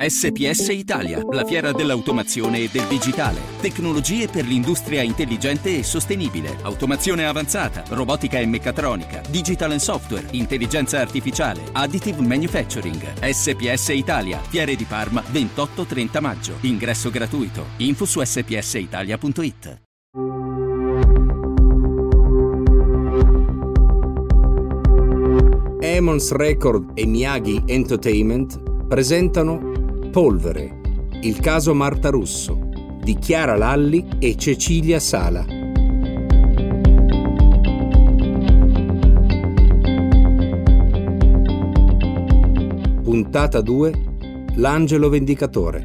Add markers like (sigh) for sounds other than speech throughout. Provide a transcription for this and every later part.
SPS Italia, la fiera dell'automazione e del digitale. Tecnologie per l'industria intelligente e sostenibile. Automazione avanzata, robotica e meccatronica, digital and software, intelligenza artificiale, additive manufacturing. SPS Italia, Fiere di Parma, 28-30 maggio. Ingresso gratuito. Info su spsitalia.it. Emons Record e Miyagi Entertainment presentano Polvere, il caso Marta Russo, di Chiara Lalli e Cecilia Sala. Puntata 2 L'angelo vendicatore.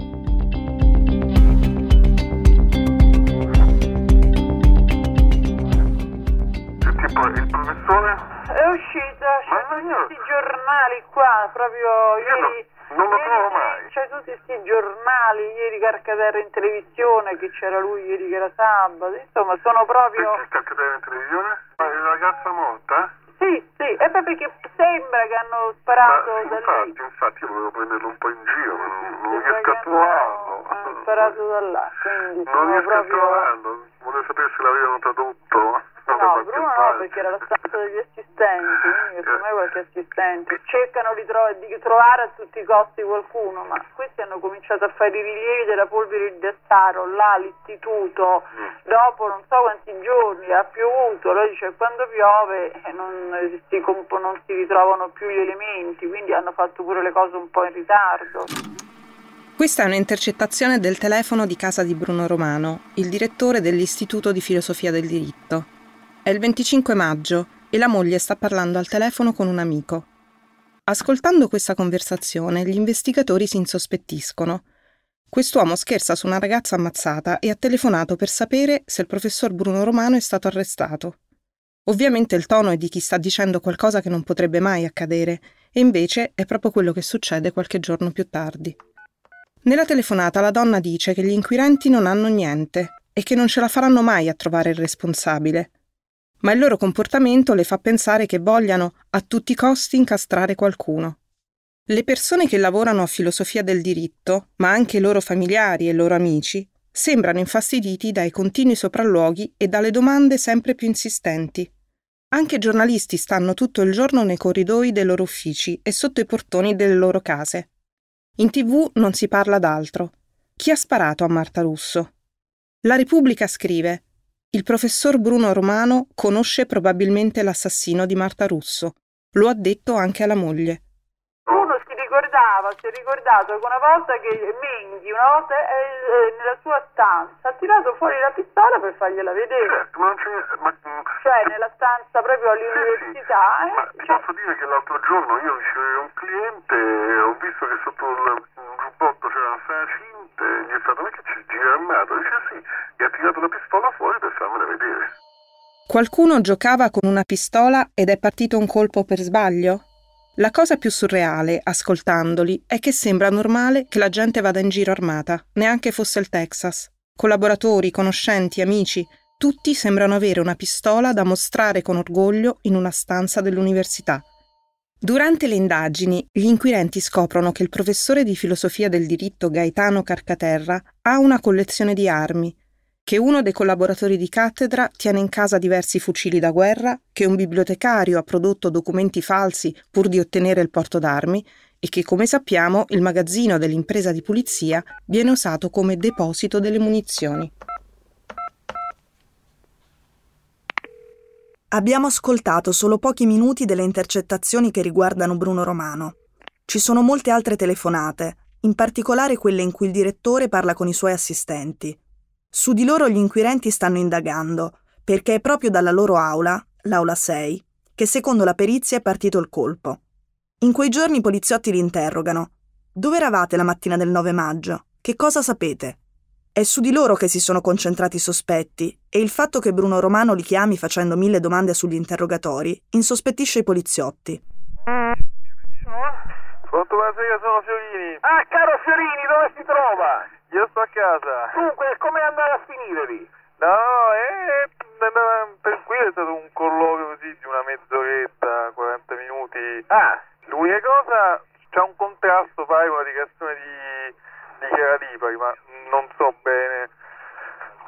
Il professore? È uscita, Ma c'è tutti questi giornali qua, proprio ieri. Non lo trovo mai. C'è tutti questi giornali, ieri Carcaterra in televisione, che c'era lui ieri che era sabato, insomma sono proprio. Perché cadendo in televisione? Ma è una ragazza morta? Sì, sì, e poi perché sembra che hanno sparato Ma, da infatti, lì. infatti io volevo prenderlo un po' in giro, ma non, non riesco a trovarlo. hanno- sparato da là, quindi Non riesco a proprio. trovarlo. Volevo sapere se l'avevano tradotto. No, qualche Bruno no, perché era la stanza degli assistenti, (laughs) quindi secondo me qualche assistente. Cercano di, tro- di trovare a tutti i costi qualcuno, ma questi hanno cominciato a fare i rilievi della polvere di Destaro, là all'istituto, Mm. dopo non so quanti giorni, ha piovuto, lui dice quando piove eh, non si, comp- non si ritrovano più gli elementi, quindi hanno fatto pure le cose un po' in ritardo. Questa è un'intercettazione del telefono di casa di Bruno Romano, il direttore dell'Istituto di Filosofia del Diritto. È il 25 maggio e la moglie sta parlando al telefono con un amico. Ascoltando questa conversazione, gli investigatori si insospettiscono. Quest'uomo scherza su una ragazza ammazzata e ha telefonato per sapere se il professor Bruno Romano è stato arrestato. Ovviamente il tono è di chi sta dicendo qualcosa che non potrebbe mai accadere, e invece è proprio quello che succede qualche giorno più tardi. Nella telefonata la donna dice che gli inquirenti non hanno niente e che non ce la faranno mai a trovare il responsabile. Ma il loro comportamento le fa pensare che vogliano a tutti i costi incastrare qualcuno. Le persone che lavorano a filosofia del diritto, ma anche i loro familiari e i loro amici, sembrano infastiditi dai continui sopralluoghi e dalle domande sempre più insistenti. Anche i giornalisti stanno tutto il giorno nei corridoi dei loro uffici e sotto i portoni delle loro case. In tv non si parla d'altro. Chi ha sparato a Marta Russo? La Repubblica scrive Il professor Bruno Romano conosce probabilmente l'assassino di Marta Russo. Lo ha detto anche alla moglie. Uno si ricordava, si è ricordato che una volta che Menghi, una volta eh, eh, nella sua stanza, ha tirato fuori la pistola per fargliela vedere. Certo, ma non c'è... Ma, Cioè nella stanza proprio sì, sì. all'università. Ma eh, ti cioè, posso dire che l'altro giorno io ricevevo un cliente e ho visto che sotto il giubbotto c'era una cinte e gli è stato gira armato? Dice sì, e ha tirato la pistola fuori per farmela vedere. Qualcuno giocava con una pistola ed è partito un colpo per sbaglio? La cosa più surreale, ascoltandoli, è che sembra normale che la gente vada in giro armata, neanche fosse il Texas. Collaboratori, conoscenti, amici, tutti sembrano avere una pistola da mostrare con orgoglio in una stanza dell'università. Durante le indagini, gli inquirenti scoprono che il professore di filosofia del diritto Gaetano Carcaterra ha una collezione di armi, che uno dei collaboratori di cattedra tiene in casa diversi fucili da guerra, che un bibliotecario ha prodotto documenti falsi pur di ottenere il porto d'armi e che, come sappiamo, il magazzino dell'impresa di pulizia viene usato come deposito delle munizioni. Abbiamo ascoltato solo pochi minuti delle intercettazioni che riguardano Bruno Romano. Ci sono molte altre telefonate, in particolare quelle in cui il direttore parla con i suoi assistenti. Su di loro gli inquirenti stanno indagando, perché è proprio dalla loro aula, l'aula 6, che secondo la perizia è partito il colpo. In quei giorni i poliziotti li interrogano. Dove eravate la mattina del 9 maggio? Che cosa sapete? È su di loro che si sono concentrati i sospetti e il fatto che Bruno Romano li chiami facendo mille domande sugli interrogatori insospettisce i poliziotti. Pronto, buonasera, sono Fiorini. Ah, caro Fiorini, dove si trova? Io sto a casa. Dunque, come andare a finire lì? No, è tranquillo, è stato un colloquio così di una mezz'oretta, 40 minuti. Ah, L'unica cosa, c'è un contrasto, fai, una dichiarazione di di, di Chiara Lipari, ma non so bene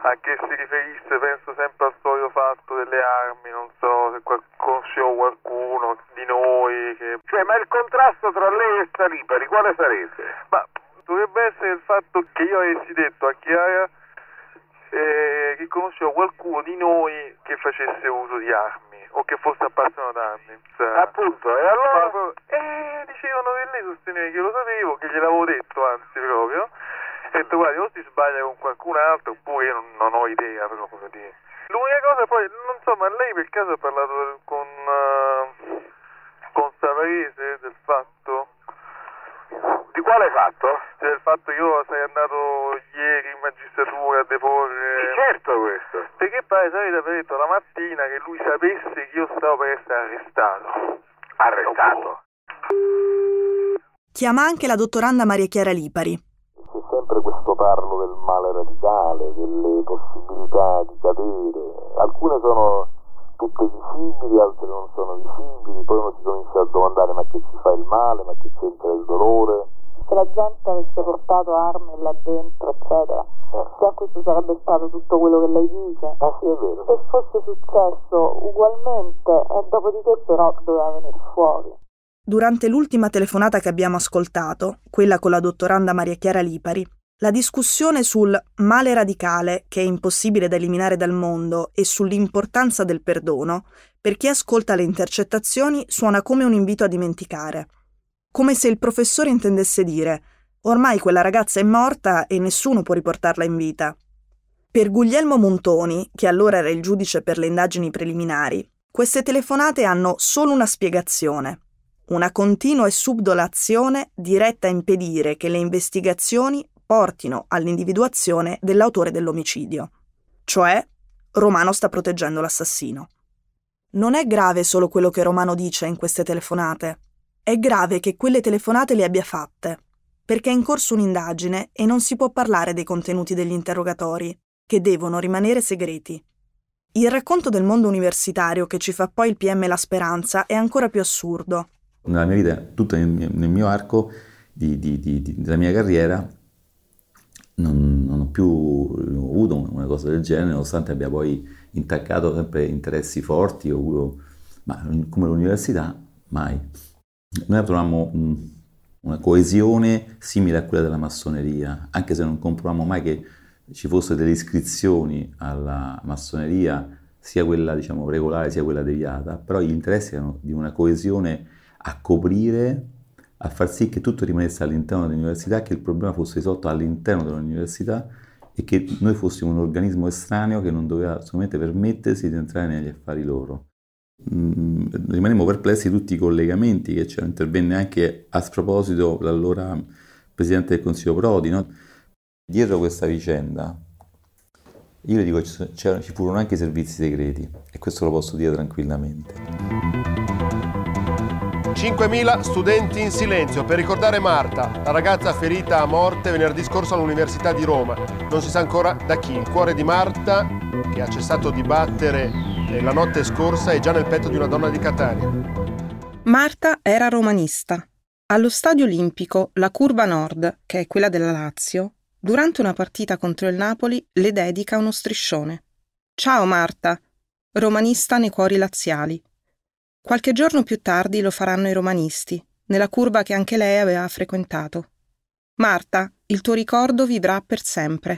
a che si riferisse, penso sempre al solito fatto delle armi, non so se conoscevo qualcuno di noi che... Cioè, ma il contrasto tra lei e Salipari quale sarebbe? Ma dovrebbe essere il fatto che io avessi detto a Chiara eh, che conoscevo qualcuno di noi che facesse uso di armi o che fosse appassionato d'armi. Cioè, Appunto, e allora... Ma, eh, dicevano che lei sosteneva che lo sapevo, che gliel'avevo detto anzi proprio ho detto guarda o si sbaglia con qualcun altro oppure io non, non ho idea proprio di... L'unica cosa poi, non so, ma lei per caso ha parlato con, uh, con Savarese del fatto... Di quale fatto? Cioè, del fatto che io sei andato ieri in magistratura a deporre... Sì, certo questo. Perché pare Savarese aveva detto la mattina che lui sapesse che io stavo per essere arrestato. Arrestato? Chiama anche la dottoranda Maria Chiara Lipari, c'è sempre questo parlo del male radicale, delle possibilità di cadere. Alcune sono tutte visibili, altre non sono visibili, poi uno si comincia a domandare ma che ci fa il male, ma che c'entra il dolore. Se la gente avesse portato armi là dentro, eccetera, eh. già questo sarebbe stato tutto quello che lei dice. Ah sì, è vero. Se fosse successo ugualmente, e dopodiché però doveva venire fuori. Durante l'ultima telefonata che abbiamo ascoltato, quella con la dottoranda Maria Chiara Lipari, la discussione sul male radicale che è impossibile da eliminare dal mondo e sull'importanza del perdono, per chi ascolta le intercettazioni suona come un invito a dimenticare. Come se il professore intendesse dire ormai quella ragazza è morta e nessuno può riportarla in vita. Per Guglielmo Montoni, che allora era il giudice per le indagini preliminari, queste telefonate hanno solo una spiegazione una continua e subdola azione diretta a impedire che le investigazioni portino all'individuazione dell'autore dell'omicidio. Cioè, Romano sta proteggendo l'assassino. Non è grave solo quello che Romano dice in queste telefonate, è grave che quelle telefonate le abbia fatte, perché è in corso un'indagine e non si può parlare dei contenuti degli interrogatori, che devono rimanere segreti. Il racconto del mondo universitario che ci fa poi il PM La Speranza è ancora più assurdo nella mia vita, tutto nel mio, arco di, di, di, della mia carriera, non, non, ho più avuto una cosa del genere, nonostante abbia poi intaccato sempre interessi forti, o, ma come l'università, mai. Noi trovavamo un, una coesione simile a quella della massoneria, anche se non comprovamo mai che ci fossero delle iscrizioni alla massoneria, sia quella diciamo, regolare sia quella deviata, però gli interessi erano di una coesione a coprire, a far sì che tutto rimanesse all'interno dell'università, che il problema fosse risolto all'interno dell'università e che noi fossimo un organismo estraneo che non doveva assolutamente permettersi di entrare negli affari loro. Mm, rimanemmo perplessi tutti i collegamenti che c'erano, intervenne anche a sproposito l'allora Presidente del Consiglio Prodi. No? Dietro questa vicenda, io le dico, ci furono anche i servizi segreti e questo lo posso dire tranquillamente. 5.000 studenti in silenzio per ricordare Marta, la ragazza ferita a morte venerdì scorso all'Università di Roma. Non si sa ancora da chi. Il cuore di Marta, che ha cessato di battere eh, la notte scorsa, è già nel petto di una donna di Catania. Marta era romanista. Allo Stadio Olimpico, la curva nord, che è quella della Lazio, durante una partita contro il Napoli le dedica uno striscione. Ciao Marta, romanista nei cuori laziali. Qualche giorno più tardi lo faranno i romanisti, nella curva che anche lei aveva frequentato. Marta, il tuo ricordo vivrà per sempre.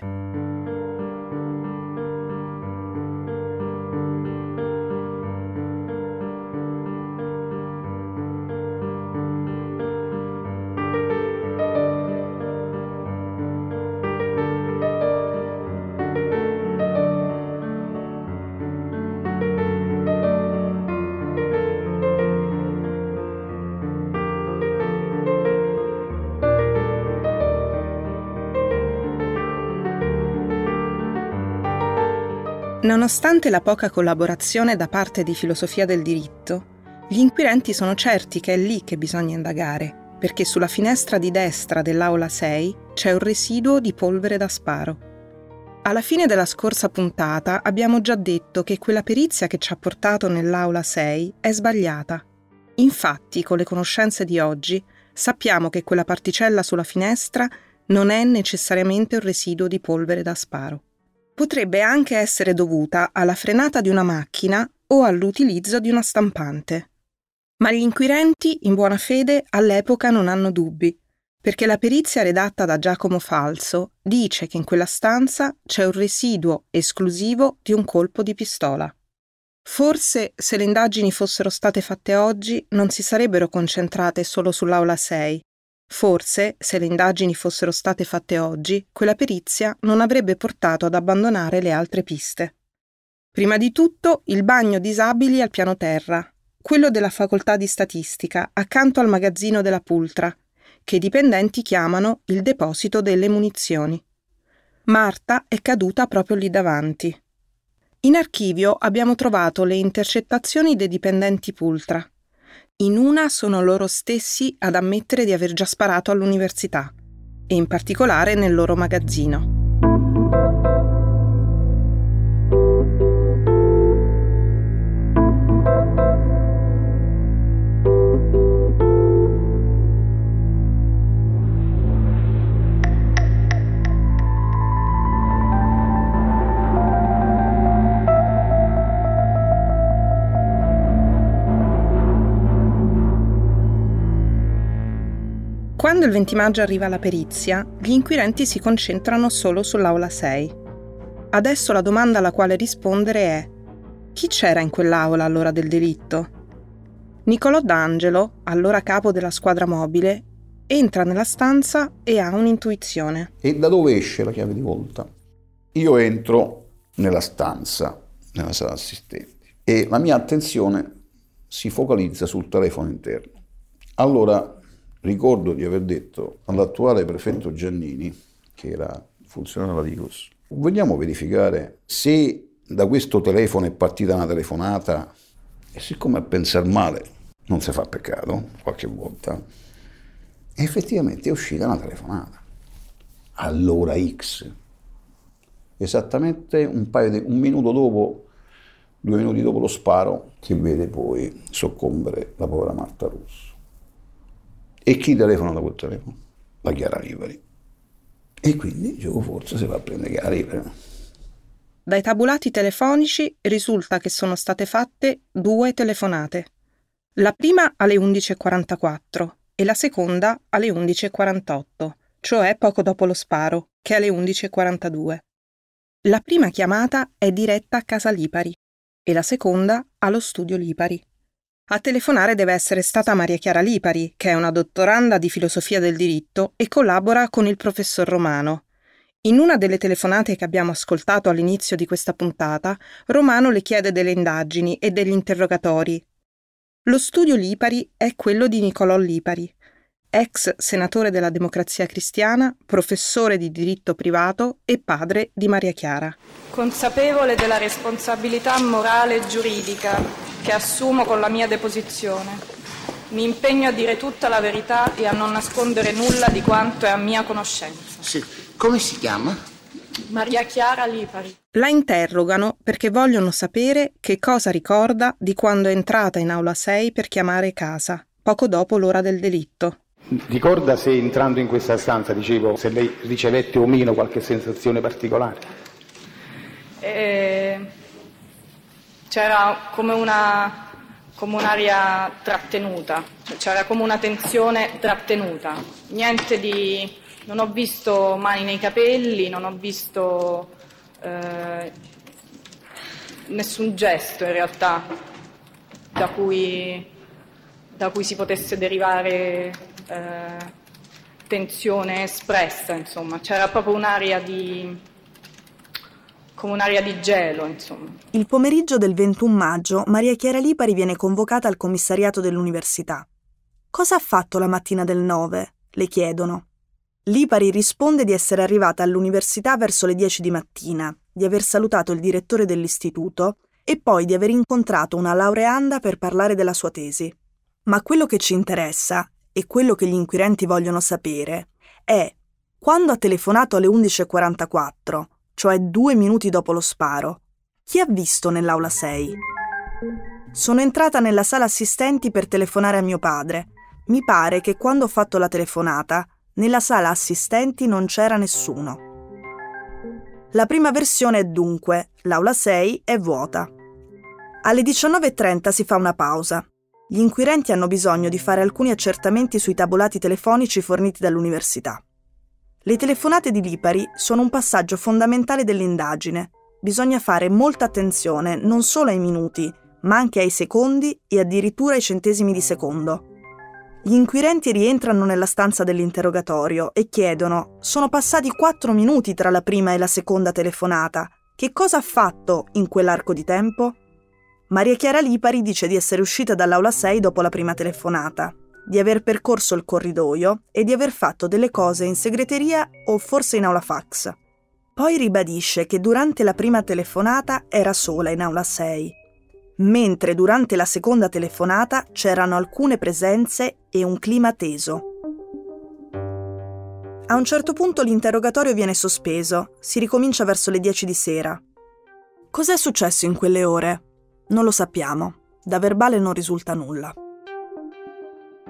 Nonostante la poca collaborazione da parte di filosofia del diritto, gli inquirenti sono certi che è lì che bisogna indagare, perché sulla finestra di destra dell'aula 6 c'è un residuo di polvere da sparo. Alla fine della scorsa puntata abbiamo già detto che quella perizia che ci ha portato nell'aula 6 è sbagliata. Infatti, con le conoscenze di oggi, sappiamo che quella particella sulla finestra non è necessariamente un residuo di polvere da sparo. Potrebbe anche essere dovuta alla frenata di una macchina o all'utilizzo di una stampante. Ma gli inquirenti, in buona fede, all'epoca non hanno dubbi, perché la perizia redatta da Giacomo Falso dice che in quella stanza c'è un residuo esclusivo di un colpo di pistola. Forse se le indagini fossero state fatte oggi non si sarebbero concentrate solo sull'aula 6. Forse, se le indagini fossero state fatte oggi, quella perizia non avrebbe portato ad abbandonare le altre piste. Prima di tutto il bagno disabili al piano terra, quello della facoltà di statistica, accanto al magazzino della Pultra, che i dipendenti chiamano il deposito delle munizioni. Marta è caduta proprio lì davanti. In archivio abbiamo trovato le intercettazioni dei dipendenti Pultra. In una sono loro stessi ad ammettere di aver già sparato all'università, e in particolare nel loro magazzino. Quando il 20 maggio arriva la perizia, gli inquirenti si concentrano solo sull'aula 6. Adesso la domanda alla quale rispondere è chi c'era in quell'aula all'ora del delitto? Nicolò D'Angelo, allora capo della squadra mobile, entra nella stanza e ha un'intuizione. E da dove esce la chiave di volta? Io entro nella stanza, nella sala assistenti, e la mia attenzione si focalizza sul telefono interno. Allora Ricordo di aver detto all'attuale prefetto Giannini, che era funzionario della Digos, vogliamo verificare se da questo telefono è partita una telefonata e siccome a pensare male non si fa peccato qualche volta, effettivamente è uscita una telefonata all'ora X, esattamente un, di, un minuto dopo, due minuti dopo lo sparo che vede poi soccombere la povera Marta Russo. E chi telefona da quel telefono? La Chiara Ripari. E quindi dicevo forse si va a prendere Chiara Ripari. Dai tabulati telefonici risulta che sono state fatte due telefonate. La prima alle 11.44 e la seconda alle 11.48, cioè poco dopo lo sparo, che è alle 11.42. La prima chiamata è diretta a casa Lipari e la seconda allo studio Lipari. A telefonare deve essere stata Maria Chiara Lipari, che è una dottoranda di filosofia del diritto e collabora con il professor Romano. In una delle telefonate che abbiamo ascoltato all'inizio di questa puntata, Romano le chiede delle indagini e degli interrogatori. Lo studio Lipari è quello di Nicolò Lipari, ex senatore della Democrazia Cristiana, professore di diritto privato e padre di Maria Chiara. Consapevole della responsabilità morale e giuridica che assumo con la mia deposizione. Mi impegno a dire tutta la verità e a non nascondere nulla di quanto è a mia conoscenza. Sì. Come si chiama? Maria Chiara Lipari. La interrogano perché vogliono sapere che cosa ricorda di quando è entrata in aula 6 per chiamare casa, poco dopo l'ora del delitto. Ricorda se entrando in questa stanza, dicevo, se lei ricevette o meno qualche sensazione particolare? Eh, c'era come, una, come un'aria trattenuta, cioè c'era come una tensione trattenuta, niente di... non ho visto mani nei capelli, non ho visto eh, nessun gesto in realtà da cui, da cui si potesse derivare eh, tensione espressa, insomma, c'era proprio un'aria di come un'aria di gelo, insomma. Il pomeriggio del 21 maggio Maria Chiara Lipari viene convocata al commissariato dell'università. Cosa ha fatto la mattina del 9? le chiedono. Lipari risponde di essere arrivata all'università verso le 10 di mattina, di aver salutato il direttore dell'istituto e poi di aver incontrato una laureanda per parlare della sua tesi. Ma quello che ci interessa e quello che gli inquirenti vogliono sapere è quando ha telefonato alle 11.44 cioè due minuti dopo lo sparo, chi ha visto nell'aula 6? Sono entrata nella sala assistenti per telefonare a mio padre. Mi pare che quando ho fatto la telefonata Nella sala assistenti non c'era nessuno. La prima versione è dunque, l'aula 6 è vuota. Alle 19.30 si fa una pausa. Gli inquirenti hanno bisogno di fare alcuni accertamenti sui tabulati telefonici forniti dall'università. Le telefonate di Lipari sono un passaggio fondamentale dell'indagine. Bisogna fare molta attenzione non solo ai minuti, ma anche ai secondi e addirittura ai centesimi di secondo. Gli inquirenti rientrano nella stanza dell'interrogatorio e chiedono: Sono passati quattro minuti tra la prima e la seconda telefonata. Che cosa ha fatto in quell'arco di tempo? Maria Chiara Lipari dice di essere uscita dall'aula 6 dopo la prima telefonata di aver percorso il corridoio e di aver fatto delle cose in segreteria o forse in aula fax. Poi ribadisce che durante la prima telefonata era sola in aula 6, mentre durante la seconda telefonata c'erano alcune presenze e un clima teso. A un certo punto l'interrogatorio viene sospeso, si ricomincia verso le 10 di sera. Cos'è successo in quelle ore? Non lo sappiamo, da verbale non risulta nulla.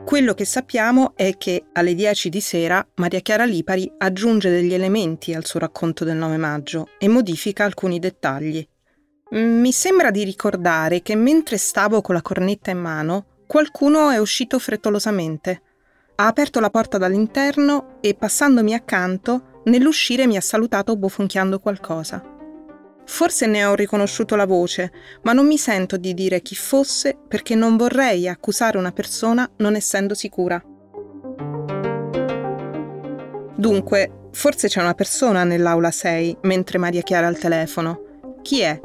Quello che sappiamo è che alle 10 di sera Maria Chiara Lipari aggiunge degli elementi al suo racconto del 9 maggio e modifica alcuni dettagli. Mi sembra di ricordare che mentre stavo con la cornetta in mano, qualcuno è uscito frettolosamente. Ha aperto la porta dall'interno e passandomi accanto, nell'uscire mi ha salutato bofonchiando qualcosa. Forse ne ho riconosciuto la voce, ma non mi sento di dire chi fosse perché non vorrei accusare una persona non essendo sicura. Dunque, forse c'è una persona nell'aula 6 mentre Maria Chiara al telefono. Chi è?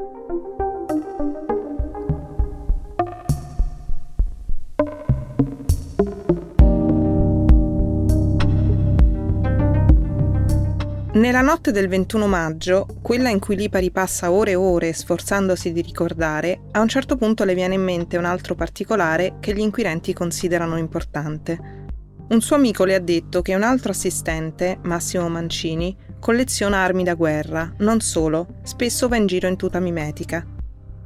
Nella notte del 21 maggio, quella in cui Lipari passa ore e ore sforzandosi di ricordare, a un certo punto le viene in mente un altro particolare che gli inquirenti considerano importante. Un suo amico le ha detto che un altro assistente, Massimo Mancini, colleziona armi da guerra, non solo, spesso va in giro in tuta mimetica.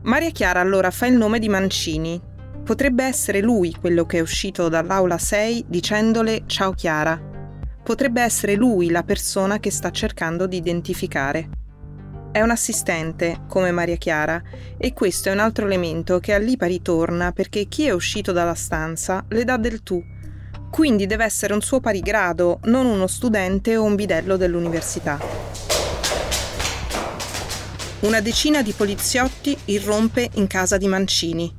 Maria Chiara allora fa il nome di Mancini. Potrebbe essere lui quello che è uscito dall'aula 6 dicendole ciao Chiara, potrebbe essere lui la persona che sta cercando di identificare. È un assistente, come Maria Chiara, e questo è un altro elemento che a Lipa ritorna perché chi è uscito dalla stanza le dà del tu. Quindi deve essere un suo pari grado, non uno studente o un bidello dell'università. Una decina di poliziotti irrompe in casa di Mancini.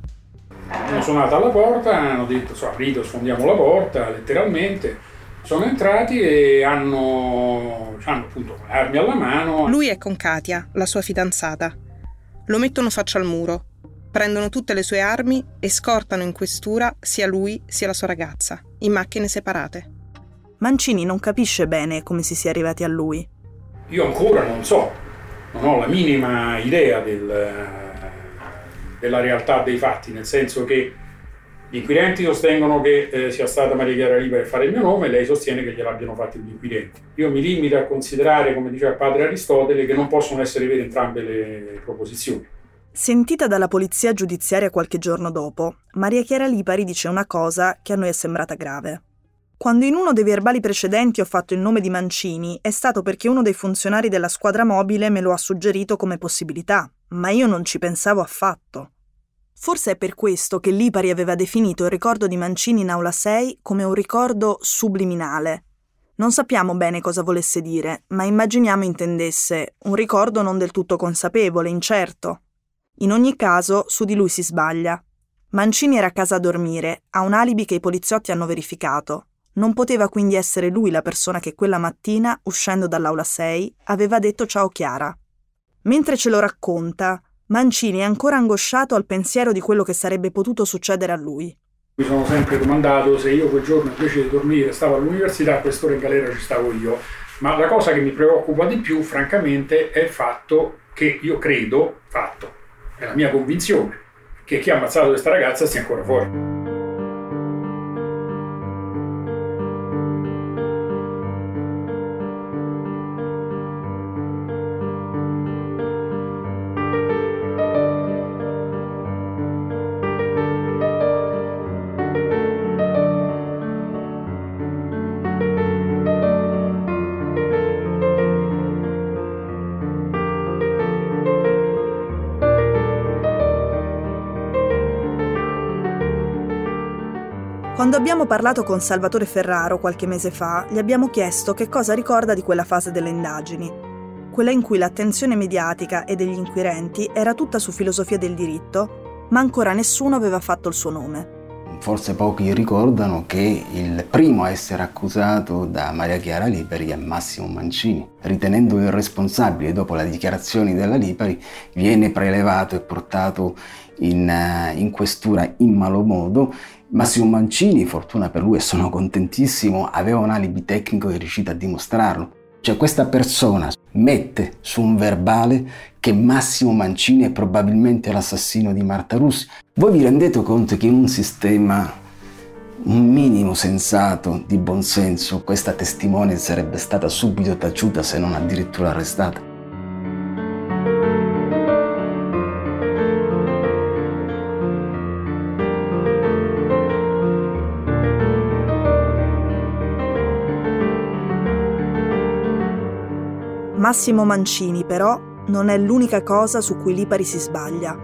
Hanno suonato alla porta, hanno detto so, aprite o sfondiamo la porta, letteralmente sono entrati e hanno, hanno appunto le armi alla mano. Lui è con Katia, la sua fidanzata. Lo mettono faccia al muro, prendono tutte le sue armi e scortano in questura sia lui sia la sua ragazza, in macchine separate. Mancini non capisce bene come si sia arrivati a lui. Io ancora non so, non ho la minima idea del, della realtà dei fatti, nel senso che gli inquirenti sostengono che eh, sia stata Maria Chiara Riva a fare il mio nome, lei sostiene che gliel'abbiano fatto gli inquirenti. Io mi limito a considerare, come diceva il padre Aristotele, che non possono essere vere entrambe le proposizioni. Sentita dalla polizia giudiziaria qualche giorno dopo, Maria Chiara Lipari dice una cosa che a noi è sembrata grave. Quando in uno dei verbali precedenti ho fatto il nome di Mancini è stato perché uno dei funzionari della squadra mobile me lo ha suggerito come possibilità, ma io non ci pensavo affatto. Forse è per questo che Lipari aveva definito il ricordo di Mancini in aula 6 come un ricordo subliminale. Non sappiamo bene cosa volesse dire, ma immaginiamo intendesse un ricordo non del tutto consapevole, incerto. In ogni caso, su di lui si sbaglia. Mancini era a casa a dormire, ha un alibi che i poliziotti hanno verificato. Non poteva quindi essere lui la persona che quella mattina, uscendo dall'aula 6, aveva detto ciao Chiara. Mentre ce lo racconta, Mancini è ancora angosciato al pensiero di quello che sarebbe potuto succedere a lui. Mi sono sempre domandato se io quel giorno invece di dormire stavo all'università, a quest'ora in galera ci stavo io. Ma la cosa che mi preoccupa di più, francamente, è il fatto che io credo, fatto, è la mia convinzione, che chi ha ammazzato questa ragazza sia ancora fuori. Abbiamo parlato con Salvatore Ferraro qualche mese fa, gli abbiamo chiesto che cosa ricorda di quella fase delle indagini, quella in cui l'attenzione mediatica e degli inquirenti era tutta su filosofia del diritto, ma ancora nessuno aveva fatto il suo nome. Forse pochi ricordano che il primo a essere accusato da Maria Chiara Lipari è Massimo Mancini. Ritenendo il responsabile dopo le dichiarazioni della Lipari, viene prelevato e portato in, eh, in questura in malo modo. Massimo Mancini, fortuna per lui e sono contentissimo, aveva un alibi tecnico e riuscito a dimostrarlo. Cioè questa persona mette su un verbale che Massimo Mancini è probabilmente l'assassino di Marta Russi. Voi vi rendete conto che in un sistema un minimo sensato di buonsenso questa testimone sarebbe stata subito taciuta se non addirittura arrestata? Massimo Mancini, però, non è l'unica cosa su cui Lipari si sbaglia.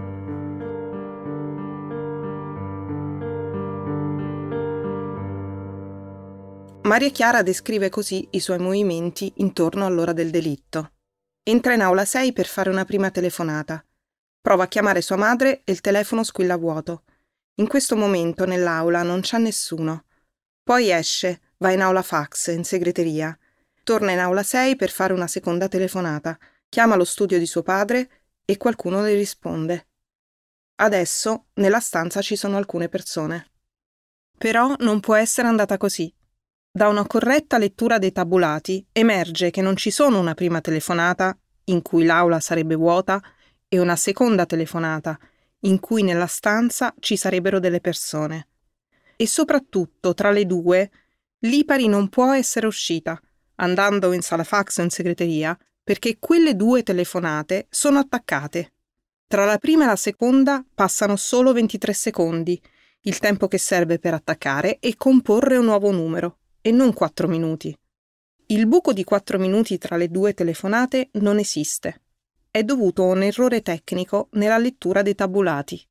Maria Chiara descrive così i suoi movimenti intorno all'ora del delitto. Entra in aula 6 per fare una prima telefonata. Prova a chiamare sua madre e il telefono squilla vuoto. In questo momento nell'aula non c'è nessuno. Poi esce, va in aula fax, in segreteria. Torna in aula 6 per fare una seconda telefonata chiama lo studio di suo padre e qualcuno le risponde. Adesso nella stanza ci sono alcune persone. Però non può essere andata così. Da una corretta lettura dei tabulati emerge che non ci sono una prima telefonata, in cui l'aula sarebbe vuota, e una seconda telefonata, in cui nella stanza ci sarebbero delle persone. E soprattutto, tra le due, Lipari non può essere uscita, andando in sala fax o in segreteria, perché quelle due telefonate sono attaccate. Tra la prima e la seconda passano solo 23 secondi, il tempo che serve per attaccare e comporre un nuovo numero, e non 4 minuti. Il buco di 4 minuti tra le due telefonate non esiste. È dovuto a un errore tecnico nella lettura dei tabulati.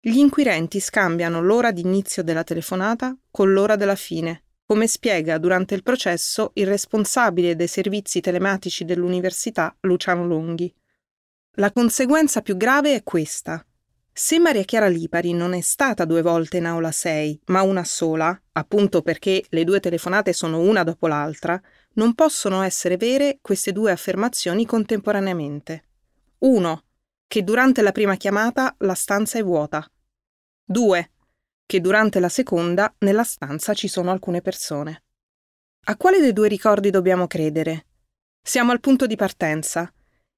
Gli inquirenti scambiano l'ora di inizio della telefonata con l'ora della fine come spiega durante il processo il responsabile dei servizi telematici dell'università Luciano Longhi. La conseguenza più grave è questa. Se Maria Chiara Lipari non è stata due volte in aula 6, ma una sola, appunto perché le due telefonate sono una dopo l'altra, non possono essere vere queste due affermazioni contemporaneamente. 1. Che durante la prima chiamata la stanza è vuota. 2 che durante la seconda nella stanza ci sono alcune persone. A quale dei due ricordi dobbiamo credere? Siamo al punto di partenza.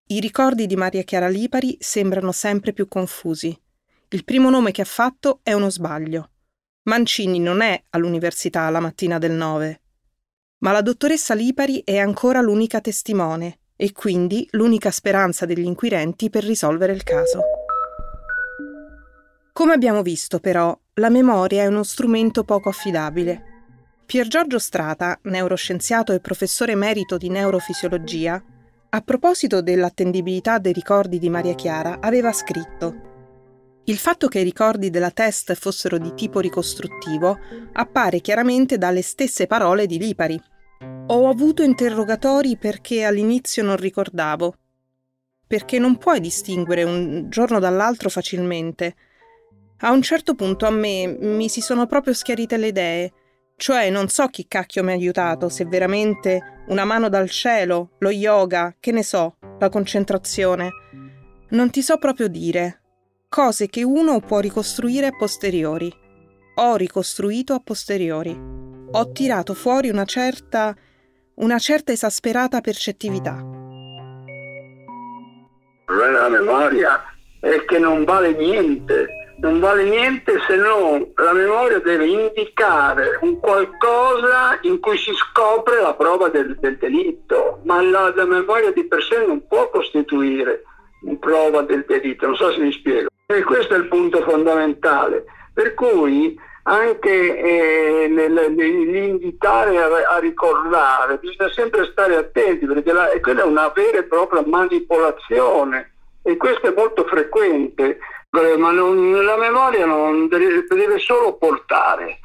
I ricordi di Maria Chiara Lipari sembrano sempre più confusi. Il primo nome che ha fatto è uno sbaglio. Mancini non è all'università la mattina del 9. Ma la dottoressa Lipari è ancora l'unica testimone e quindi l'unica speranza degli inquirenti per risolvere il caso. Come abbiamo visto, però, la memoria è uno strumento poco affidabile. Pier Giorgio Strata, neuroscienziato e professore emerito di neurofisiologia, a proposito dell'attendibilità dei ricordi di Maria Chiara, aveva scritto il fatto che i ricordi della test fossero di tipo ricostruttivo appare chiaramente dalle stesse parole di Lipari. Ho avuto interrogatori perché all'inizio non ricordavo. Perché non puoi distinguere un giorno dall'altro facilmente, a un certo punto a me mi si sono proprio schiarite le idee. Cioè, non so chi cacchio mi ha aiutato, se veramente una mano dal cielo, lo yoga, che ne so, la concentrazione. Non ti so proprio dire. Cose che uno può ricostruire a posteriori. Ho ricostruito a posteriori. Ho tirato fuori una certa. una certa esasperata percettività. La memoria è che non vale niente non vale niente se non la memoria deve indicare un qualcosa in cui si scopre la prova del, del delitto, ma la, la, memoria di per sé non può costituire prova del delitto, non so se mi spiego. E questo è il punto fondamentale, per cui anche eh, nell'invitare a, a, ricordare bisogna sempre stare attenti perché la, quella è una vera e propria manipolazione. E questo è molto frequente ma non, la memoria non deve, deve, solo portare,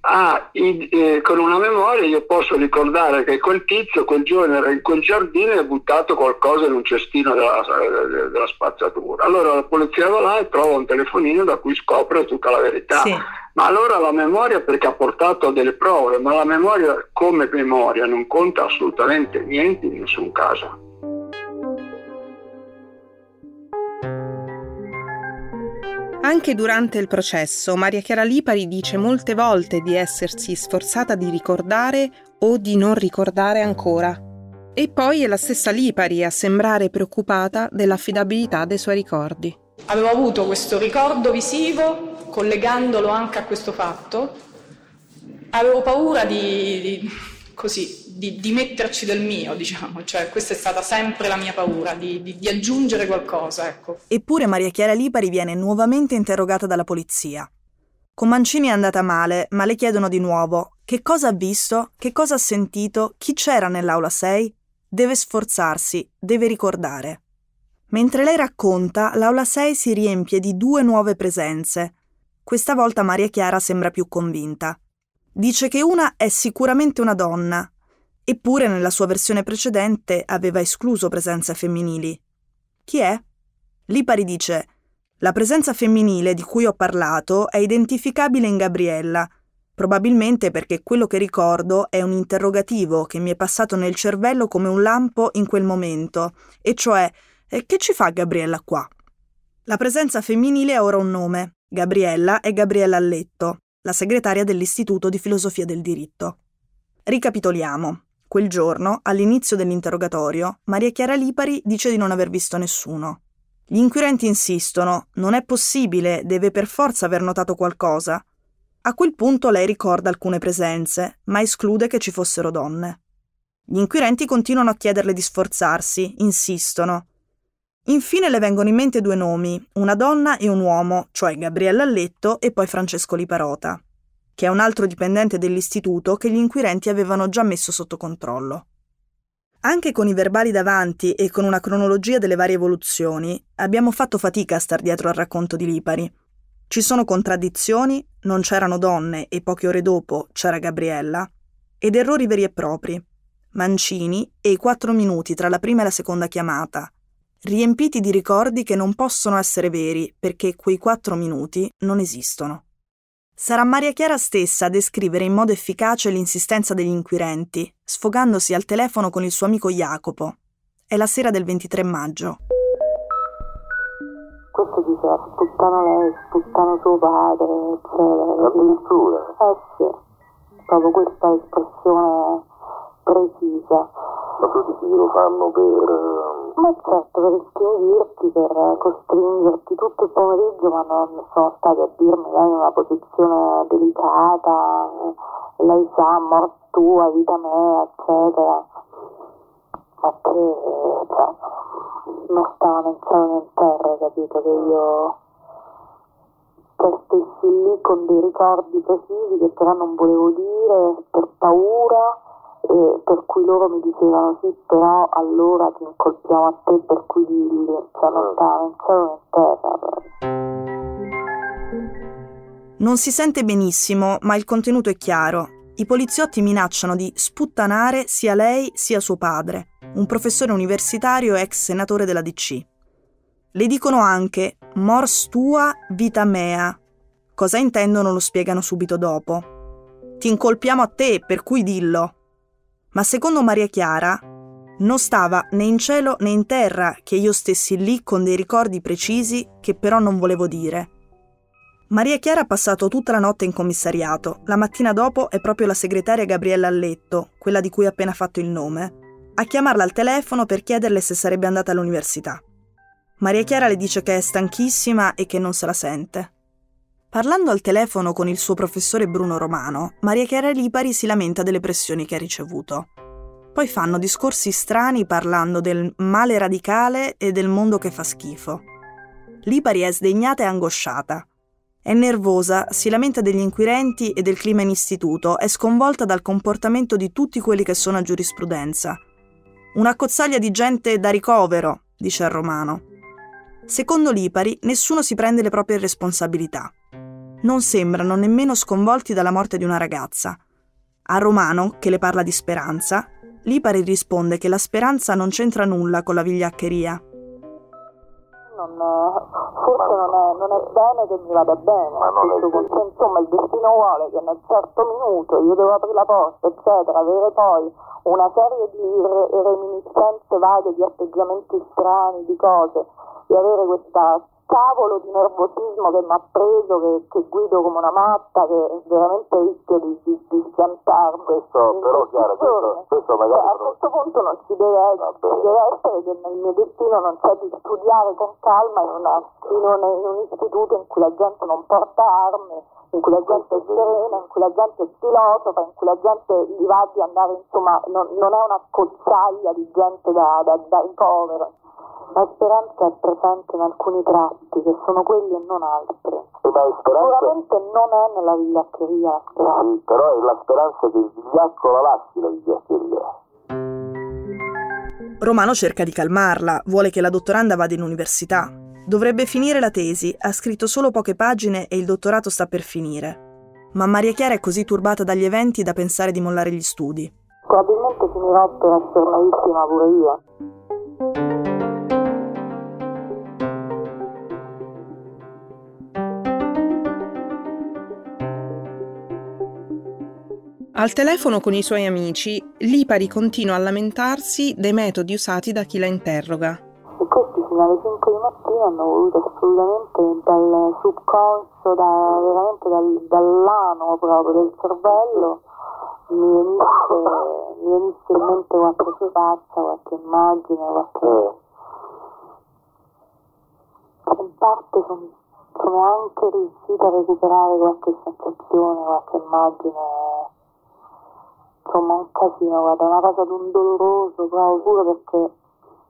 ah, in, eh, con una memoria io posso ricordare che quel tizio, quel giovane era in quel giardino e ha buttato qualcosa in un cestino della, della, della spazzatura. Allora la polizia va là e trova un telefonino da cui scopre tutta la verità. Sì. Ma allora la memoria perché ha portato delle prove, ma la memoria come memoria non conta assolutamente niente in nessun caso. Anche durante il processo, Maria Chiara Lipari dice molte volte di essersi sforzata di ricordare o di non ricordare ancora. E poi è la stessa Lipari a sembrare preoccupata dell'affidabilità dei suoi ricordi. Avevo avuto questo ricordo visivo, collegandolo anche a questo fatto. Avevo paura di, di così, di, di, metterci del mio, diciamo, cioè questa è stata sempre la mia paura, di, di, di aggiungere qualcosa, ecco. Eppure Maria Chiara Lipari viene nuovamente interrogata dalla polizia. Con Mancini è andata male, ma le chiedono di nuovo che cosa ha visto, che cosa ha sentito, chi c'era nell'aula 6? Deve sforzarsi, deve ricordare. Mentre lei racconta, l'aula 6 si riempie di due nuove presenze. Questa volta Maria Chiara sembra più convinta. Dice che una è sicuramente una donna, Eppure nella sua versione precedente aveva escluso presenze femminili. Chi è? Lipari dice La presenza femminile di cui ho parlato è identificabile in Gabriella, probabilmente perché quello che ricordo è un interrogativo che mi è passato nel cervello come un lampo in quel momento, e cioè che ci fa Gabriella qua? La presenza femminile ha ora un nome. Gabriella è Gabriella Alletto, la segretaria dell'Istituto di Filosofia del Diritto. Ricapitoliamo. Quel giorno, all'inizio dell'interrogatorio, Maria Chiara Lipari dice di non aver visto nessuno. Gli inquirenti insistono, non è possibile, deve per forza aver notato qualcosa. A quel punto lei ricorda alcune presenze, ma esclude che ci fossero donne. Gli inquirenti continuano a chiederle di sforzarsi, insistono. Infine le vengono in mente due nomi, una donna e un uomo, cioè Gabriella Alletto e poi Francesco Liparota che è un altro dipendente dell'istituto che gli inquirenti avevano già messo sotto controllo. Anche con i verbali davanti e con una cronologia delle varie evoluzioni, abbiamo fatto fatica a star dietro al racconto di Lipari. Ci sono contraddizioni, non c'erano donne e poche ore dopo c'era Gabriella, ed errori veri e propri. Mancini e i quattro minuti tra la prima e la seconda chiamata, riempiti di ricordi che non possono essere veri perché quei quattro minuti non esistono. Sarà Maria Chiara stessa a descrivere in modo efficace l'insistenza degli inquirenti, sfogandosi al telefono con il suo amico Jacopo. È la sera del 23 maggio. Questo dice sputtano lei, sputtano suo padre, eccetera. Addirittura? Eh sì, proprio questa espressione precisa. Ma tu dici che lo fanno per ma certo, per istiorirti, per costringerti tutto il pomeriggio, ma non sono stati a dirmi lei in una posizione delicata, lei sa, morte tua, vita mia, eccetera. Ma che, cioè, non stavano in cielo né in terra, capito, che io stessi lì con dei ricordi precisi che però non volevo dire per paura e per cui loro mi dicevano sì però allora ti incolpiamo a te per cui dilli cioè non sta in cielo né non si sente benissimo ma il contenuto è chiaro. I poliziotti minacciano di sputtanare sia lei sia suo padre un professore universitario ex senatore della DC le dicono anche mors tua vita mea cosa intendono lo spiegano subito dopo. Ti incolpiamo a te per cui dillo ma secondo Maria Chiara non stava né in cielo né in terra che io stessi lì con dei ricordi precisi che però non volevo dire. Maria Chiara ha passato tutta la notte in commissariato. La mattina dopo è proprio la segretaria Gabriella a letto, quella di cui ha appena fatto il nome, a chiamarla al telefono per chiederle se sarebbe andata all'università. Maria Chiara le dice che è stanchissima e che non se la sente. Parlando al telefono con il suo professore Bruno Romano, Maria Chiara Lipari si lamenta delle pressioni che ha ricevuto. Poi fanno discorsi strani parlando del male radicale e del mondo che fa schifo. Lipari è sdegnata e angosciata. È nervosa, si lamenta degli inquirenti e del clima in istituto, è sconvolta dal comportamento di tutti quelli che sono a giurisprudenza. Una cozzaglia di gente da ricovero, dice il Romano. Secondo Lipari, nessuno si prende le proprie responsabilità. Non sembrano nemmeno sconvolti dalla morte di una ragazza. A Romano, che le parla di speranza, Lipari risponde che la speranza non c'entra nulla con la vigliaccheria. Non, forse non è, non è, bene che mi vada bene, cioè, insomma il destino vuole che nel certo minuto io devo aprire la porta, eccetera, avere poi una serie di reminiscenze vaghe, di atteggiamenti strani, di cose, di avere questa cavolo di nervosismo che mi ha preso, che, che, guido come una matta, che veramente rischio di, di, di schiantarmi. Questo, però, chiaro, questo, questo magari... Cioè, a questo punto non ci deve, essere, deve essere che nel mio destino non c'è di studiare con calma in, una, in, un, in un istituto in cui la gente non porta armi, in cui la gente è serena, in cui la gente è filosofa, in cui la gente gli va di andare, insomma, non, non è una scocciaia di gente da, da, da ricovero. La speranza è presente in alcuni tratti che sono quelli e non altri. Sicuramente non è nella vigliaccheria la speranza. Sì, però è la speranza che il vigliacco la lasci la vigliaccheria. Romano cerca di calmarla, vuole che la dottoranda vada in università. Dovrebbe finire la tesi, ha scritto solo poche pagine e il dottorato sta per finire. Ma Maria Chiara è così turbata dagli eventi da pensare di mollare gli studi. Probabilmente finirò per essere vittima pure io. Al telefono con i suoi amici, Lipari continua a lamentarsi dei metodi usati da chi la interroga. E questi fino alle 5 di mattina hanno voluto assolutamente dal subconscio, da, veramente dal, dall'ano proprio del cervello, mi venisse, mi venisse in mente qualche sua faccia, qualche immagine, qualche... In parte sono, sono anche riuscita a recuperare qualche sensazione, qualche immagine insomma un casino, guarda, una cosa di un doloroso proprio perché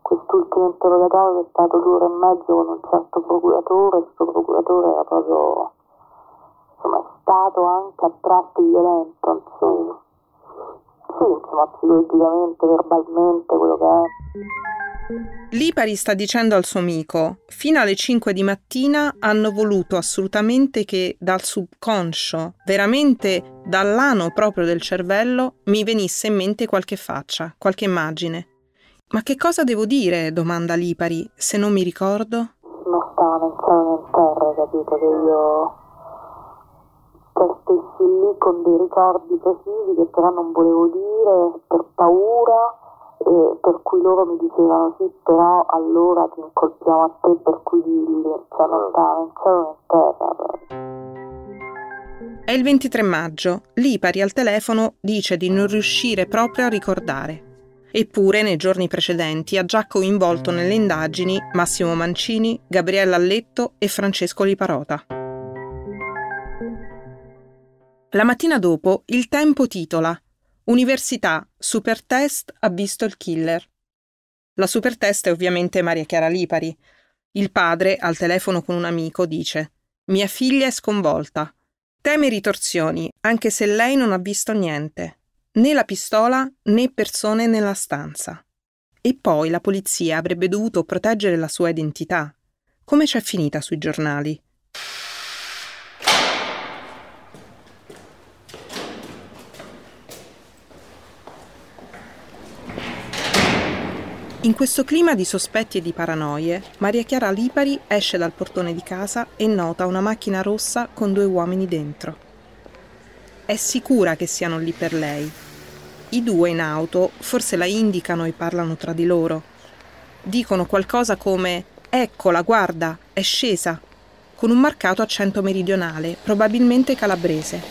quest'ultimo interrogatorio è stato due ore e mezzo con un certo procuratore, questo procuratore era proprio insomma è stato anche a tratti violento, insomma. Sì, insomma, psicologicamente, verbalmente, quello che è. Lipari sta dicendo al suo amico, fino alle 5 di mattina hanno voluto assolutamente che dal subconscio, veramente dall'ano proprio del cervello, mi venisse in mente qualche faccia, qualche immagine. Ma che cosa devo dire? domanda Lipari, se non mi ricordo? Non stava pensando nel terra, capito, che io stessi lì con dei ricordi precisi che però non volevo dire per paura e per cui loro mi dicevano sì, però allora ti incolpiamo a te per cui cioè non stava in cielo terra. È il 23 maggio. Lipari al telefono dice di non riuscire proprio a ricordare. Eppure, nei giorni precedenti ha già coinvolto nelle indagini Massimo Mancini, Gabriella Alletto e Francesco Liparota. La mattina dopo, il tempo titola Università, super test ha visto il killer. La super test è ovviamente Maria Chiara Lipari. Il padre, al telefono con un amico, dice: Mia figlia è sconvolta. Teme ritorsioni, anche se lei non ha visto niente. Né la pistola né persone nella stanza. E poi la polizia avrebbe dovuto proteggere la sua identità. Come c'è finita sui giornali? In questo clima di sospetti e di paranoie, Maria Chiara Lipari esce dal portone di casa e nota una macchina rossa con due uomini dentro. È sicura che siano lì per lei. I due in auto forse la indicano e parlano tra di loro. Dicono qualcosa come Eccola, guarda, è scesa, con un marcato accento meridionale, probabilmente calabrese.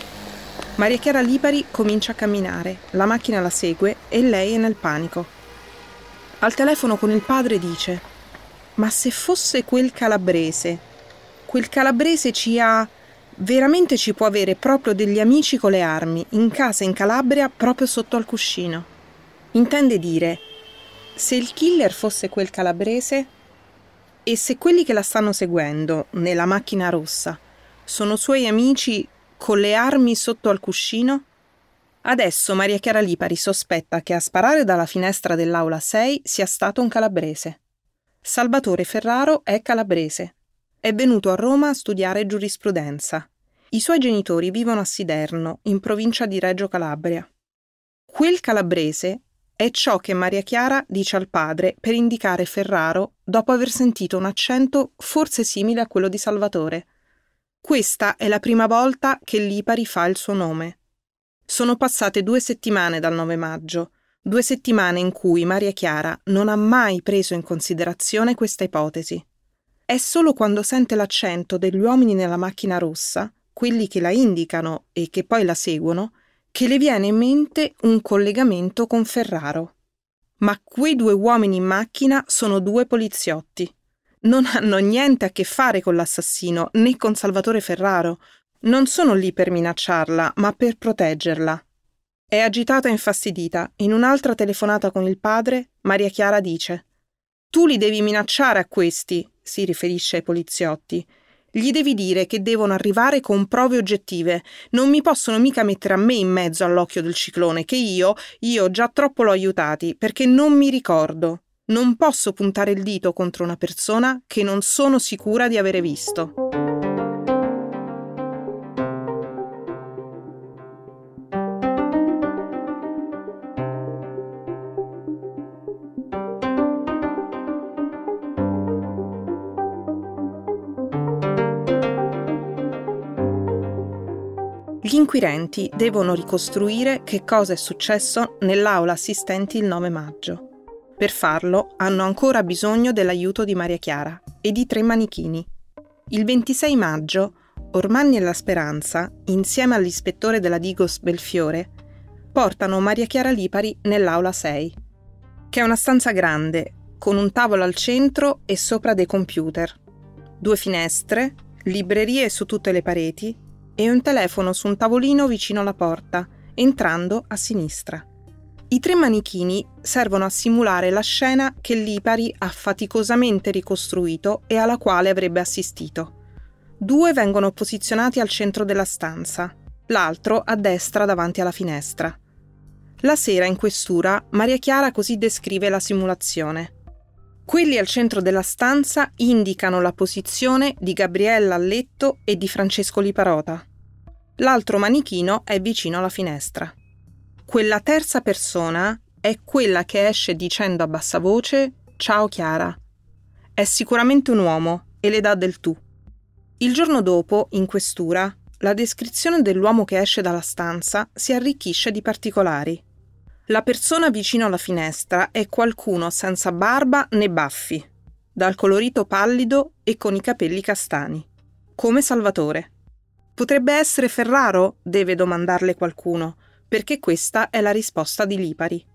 Maria Chiara Lipari comincia a camminare, la macchina la segue e lei è nel panico. Al telefono con il padre dice: Ma se fosse quel calabrese, quel calabrese ci ha. veramente ci può avere proprio degli amici con le armi, in casa in Calabria, proprio sotto al cuscino. Intende dire: se il killer fosse quel calabrese e se quelli che la stanno seguendo nella macchina rossa sono suoi amici con le armi sotto al cuscino? Adesso Maria Chiara Lipari sospetta che a sparare dalla finestra dell'aula 6 sia stato un calabrese. Salvatore Ferraro è calabrese. È venuto a Roma a studiare giurisprudenza. I suoi genitori vivono a Siderno, in provincia di Reggio Calabria. Quel calabrese è ciò che Maria Chiara dice al padre per indicare Ferraro dopo aver sentito un accento forse simile a quello di Salvatore. Questa è la prima volta che Lipari fa il suo nome. Sono passate due settimane dal 9 maggio, due settimane in cui Maria Chiara non ha mai preso in considerazione questa ipotesi. È solo quando sente l'accento degli uomini nella macchina rossa, quelli che la indicano e che poi la seguono, che le viene in mente un collegamento con Ferraro. Ma quei due uomini in macchina sono due poliziotti. Non hanno niente a che fare con l'assassino né con Salvatore Ferraro. Non sono lì per minacciarla, ma per proteggerla. È agitata e infastidita. In un'altra telefonata con il padre, Maria Chiara dice: Tu li devi minacciare a questi, si riferisce ai poliziotti. Gli devi dire che devono arrivare con prove oggettive. Non mi possono mica mettere a me in mezzo all'occhio del ciclone, che io, io già troppo l'ho aiutati, perché non mi ricordo. Non posso puntare il dito contro una persona che non sono sicura di avere visto. Inquirenti devono ricostruire che cosa è successo nell'aula assistenti il 9 maggio. Per farlo hanno ancora bisogno dell'aiuto di Maria Chiara e di tre manichini. Il 26 maggio, Ormanni e la Speranza, insieme all'ispettore della Digos Belfiore, portano Maria Chiara Lipari nell'aula 6, che è una stanza grande, con un tavolo al centro e sopra dei computer, due finestre, librerie su tutte le pareti e un telefono su un tavolino vicino alla porta, entrando a sinistra. I tre manichini servono a simulare la scena che Lipari ha faticosamente ricostruito e alla quale avrebbe assistito. Due vengono posizionati al centro della stanza, l'altro a destra davanti alla finestra. La sera in questura Maria Chiara così descrive la simulazione. Quelli al centro della stanza indicano la posizione di Gabriella al letto e di Francesco Liparota. L'altro manichino è vicino alla finestra. Quella terza persona è quella che esce dicendo a bassa voce Ciao Chiara. È sicuramente un uomo e le dà del tu. Il giorno dopo, in questura, la descrizione dell'uomo che esce dalla stanza si arricchisce di particolari. La persona vicino alla finestra è qualcuno senza barba né baffi, dal colorito pallido e con i capelli castani, come Salvatore. Potrebbe essere Ferraro? deve domandarle qualcuno, perché questa è la risposta di Lipari.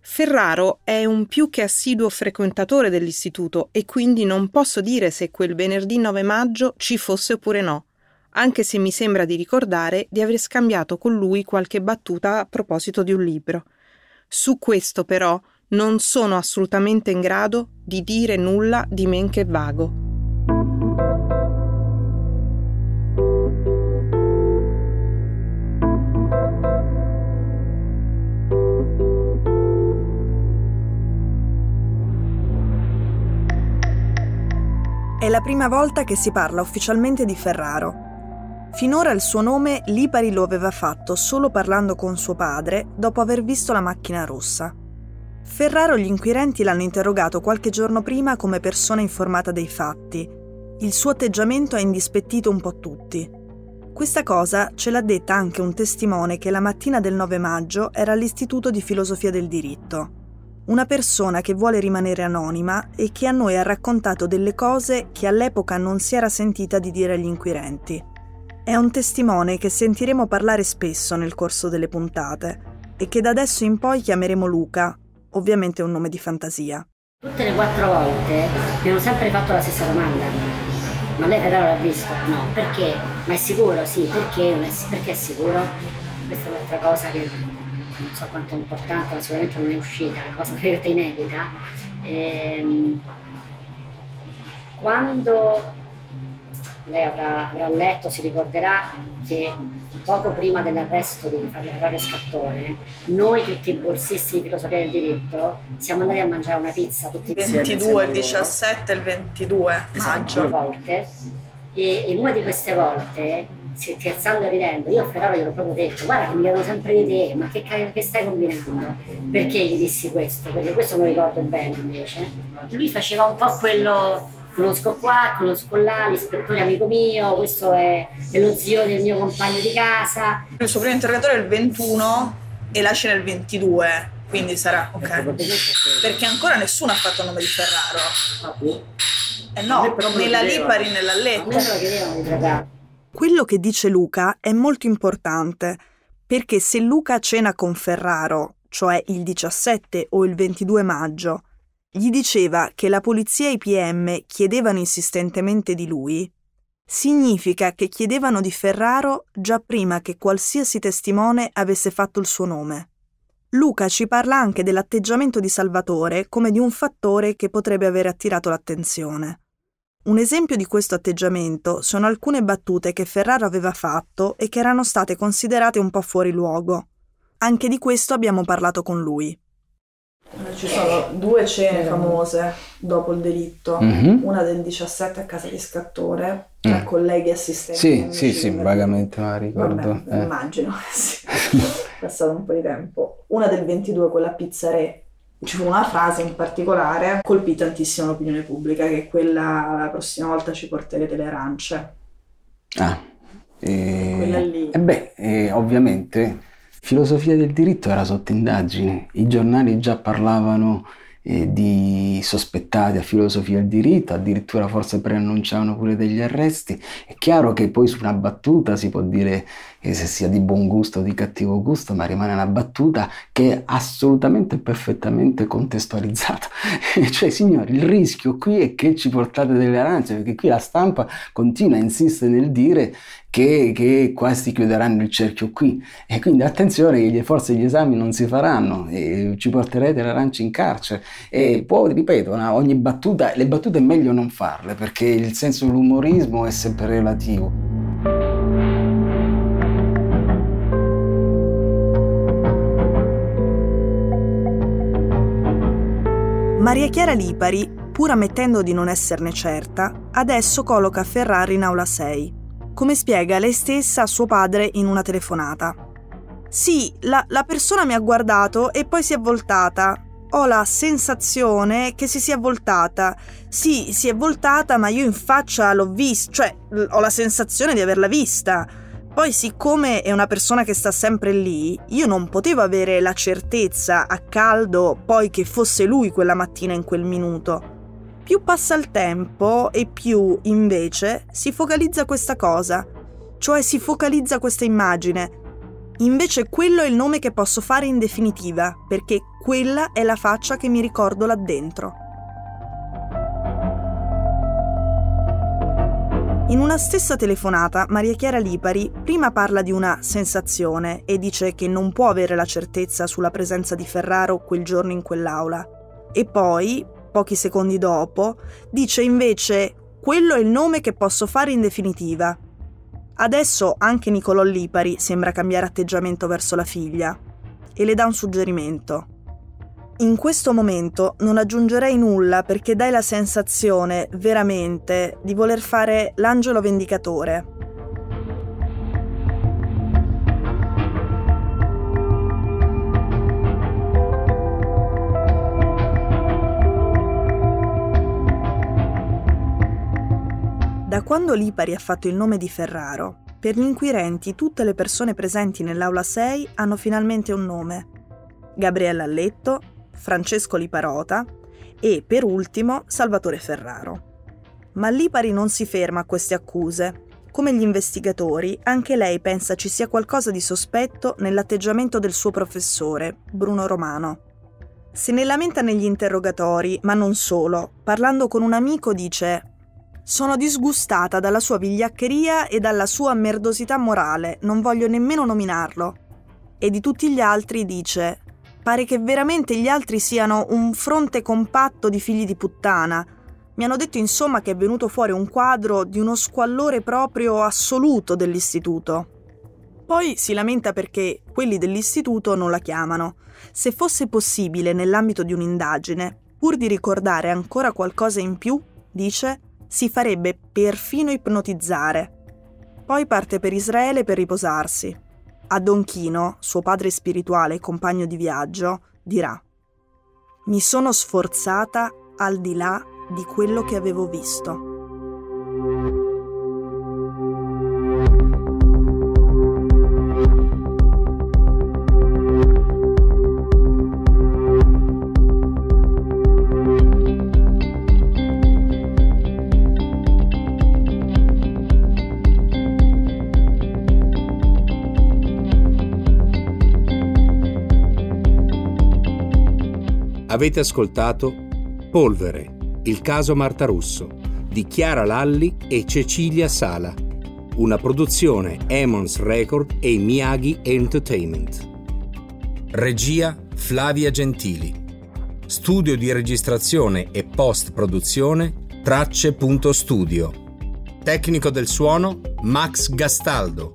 Ferraro è un più che assiduo frequentatore dell'istituto e quindi non posso dire se quel venerdì 9 maggio ci fosse oppure no, anche se mi sembra di ricordare di aver scambiato con lui qualche battuta a proposito di un libro. Su questo però non sono assolutamente in grado di dire nulla di men che vago. È la prima volta che si parla ufficialmente di Ferraro. Finora il suo nome Lipari lo aveva fatto solo parlando con suo padre dopo aver visto la macchina rossa. Ferraro gli inquirenti l'hanno interrogato qualche giorno prima come persona informata dei fatti. Il suo atteggiamento ha indispettito un po' tutti. Questa cosa ce l'ha detta anche un testimone che la mattina del 9 maggio era all'Istituto di Filosofia del Diritto. Una persona che vuole rimanere anonima e che a noi ha raccontato delle cose che all'epoca non si era sentita di dire agli inquirenti. È un testimone che sentiremo parlare spesso nel corso delle puntate e che da adesso in poi chiameremo Luca, ovviamente un nome di fantasia. Tutte le quattro volte mi hanno sempre fatto la stessa domanda. Ma lei Ferraro l'ha visto? No. Perché? Ma è sicuro? Sì. Perché? Perché è sicuro? Questa è un'altra cosa che non so quanto è importante, ma sicuramente non è uscita, è una cosa veramente inedita. Ehm, quando lei avrà, avrà, letto, si ricorderà che poco prima dell'arresto di Ferrari Scattone, noi tutti i borsisti di filosofia del diritto siamo andati a mangiare una pizza tutti il 22, il 17 e il 22 maggio. Volte, e in una di queste volte scherzando e ridendo, io a Ferraro gliel'ho proprio detto, guarda che mi chiedono sempre di te, ma che, che stai combinando? Perché gli dissi questo? Perché questo lo ricordo bene invece. Lui faceva un po' quello, conosco qua, conosco là, l'ispettore amico mio, questo è, è lo zio del mio compagno di casa. Il suo primo interrogatorio è il 21 e la scena è il 22, quindi sarà ok. Perché ancora nessuno ha fatto il nome di Ferraro. Eh no, nella Lipari, nella Letta. Quello che dice Luca è molto importante, perché se Luca cena con Ferraro, cioè il 17 o il 22 maggio, gli diceva che la polizia e i PM chiedevano insistentemente di lui, significa che chiedevano di Ferraro già prima che qualsiasi testimone avesse fatto il suo nome. Luca ci parla anche dell'atteggiamento di Salvatore come di un fattore che potrebbe aver attirato l'attenzione. Un esempio di questo atteggiamento sono alcune battute che Ferraro aveva fatto e che erano state considerate un po' fuori luogo. Anche di questo abbiamo parlato con lui. Ci sono due cene famose dopo il delitto, Mhm. una del 17 a casa di Scattore, tra Mm. colleghi e assistenti. Sì, sì, sì, del- vagamente la ricordo. Vabbè, eh. immagino, (laughs) sì. è (laughs) passato un po' di tempo. Una del 22, quella a Pizza Re, ci fu una frase in particolare, colpì tantissimo l'opinione pubblica, che è quella la prossima volta ci porterete le arance. Ah, e... Quella lì. E beh, eh, ovviamente, filosofia del diritto era sotto indagine. I giornali già parlavano eh, di sospettati a filosofia del diritto, addirittura forse preannunciavano pure degli arresti. È chiaro che poi su una battuta si può dire eh, se sia di buon gusto o di cattivo gusto, ma rimane una battuta che è assolutamente perfettamente contestualizzata. (laughs) cioè, signori, il rischio qui è che ci portate delle arance, perché qui la stampa continua a insistere nel dire che, che quasi chiuderanno il cerchio qui. E quindi attenzione che forse gli esami non si faranno, ci porterete l'arancia in carcere. E poi, ripeto, una- ogni battuta, le battute è meglio non farle, perché il senso dell'umorismo è sempre relativo. Maria Chiara Lipari, pur ammettendo di non esserne certa, adesso colloca Ferrari in aula 6, come spiega lei stessa a suo padre in una telefonata. Sì, la, la persona mi ha guardato e poi si è voltata. Ho la sensazione che si sia voltata. Sì, si è voltata, ma io in faccia l'ho vista, cioè ho la sensazione di averla vista. Poi, siccome è una persona che sta sempre lì, io non potevo avere la certezza a caldo poi che fosse lui quella mattina in quel minuto. Più passa il tempo e più, invece, si focalizza questa cosa, cioè si focalizza questa immagine. Invece quello è il nome che posso fare in definitiva, perché quella è la faccia che mi ricordo là dentro. In una stessa telefonata, Maria Chiara Lipari prima parla di una sensazione e dice che non può avere la certezza sulla presenza di Ferraro quel giorno in quell'aula. E poi, pochi secondi dopo, dice invece quello è il nome che posso fare in definitiva. Adesso anche Nicolò Lipari sembra cambiare atteggiamento verso la figlia e le dà un suggerimento. In questo momento non aggiungerei nulla perché dai la sensazione, veramente, di voler fare l'angelo vendicatore. Da quando Lipari ha fatto il nome di Ferraro, per gli inquirenti tutte le persone presenti nell'aula 6 hanno finalmente un nome. Gabriella Alletto, Francesco Liparota e, per ultimo, Salvatore Ferraro. Ma Lipari non si ferma a queste accuse. Come gli investigatori, anche lei pensa ci sia qualcosa di sospetto nell'atteggiamento del suo professore, Bruno Romano. Se ne lamenta negli interrogatori, ma non solo. Parlando con un amico dice sono disgustata dalla sua vigliaccheria e dalla sua merdosità morale, non voglio nemmeno nominarlo. E di tutti gli altri dice: Pare che veramente gli altri siano un fronte compatto di figli di puttana. Mi hanno detto insomma che è venuto fuori un quadro di uno squallore proprio assoluto dell'istituto. Poi si lamenta perché quelli dell'istituto non la chiamano. Se fosse possibile nell'ambito di un'indagine, pur di ricordare ancora qualcosa in più, dice, si farebbe perfino ipnotizzare. Poi parte per Israele per riposarsi. A Don Chino, suo padre spirituale e compagno di viaggio, dirà Mi sono sforzata al di là di quello che avevo visto. Avete ascoltato Polvere, il caso Marta Russo di Chiara Lalli e Cecilia Sala, una produzione Emons Record e Miyagi Entertainment. Regia Flavia Gentili. Studio di registrazione e post-produzione Tracce.studio. Tecnico del suono Max Gastaldo.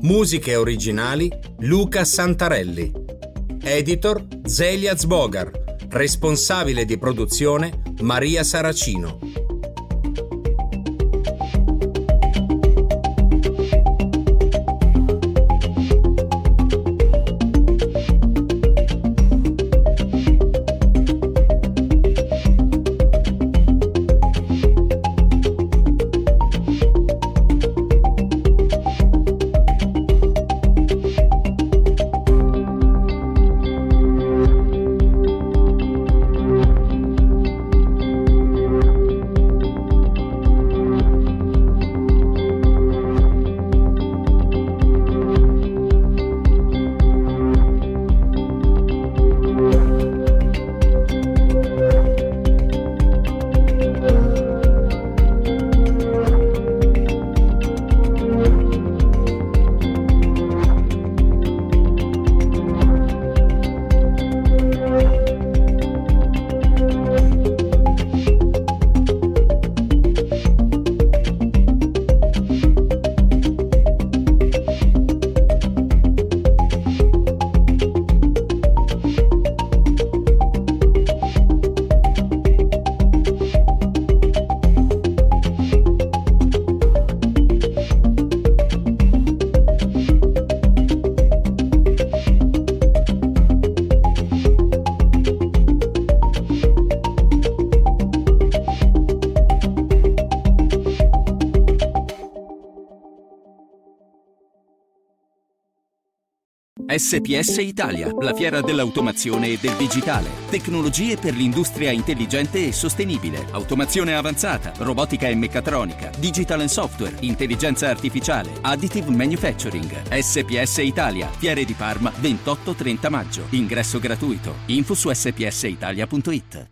Musiche originali Luca Santarelli. Editor Zelia Zbogar. Responsabile di produzione Maria Saracino. SPS Italia, la fiera dell'automazione e del digitale. Tecnologie per l'industria intelligente e sostenibile. Automazione avanzata, robotica e meccatronica, digital and software, intelligenza artificiale, additive manufacturing. SPS Italia, Fiere di Parma, 28-30 maggio. Ingresso gratuito. Info su spsitalia.it.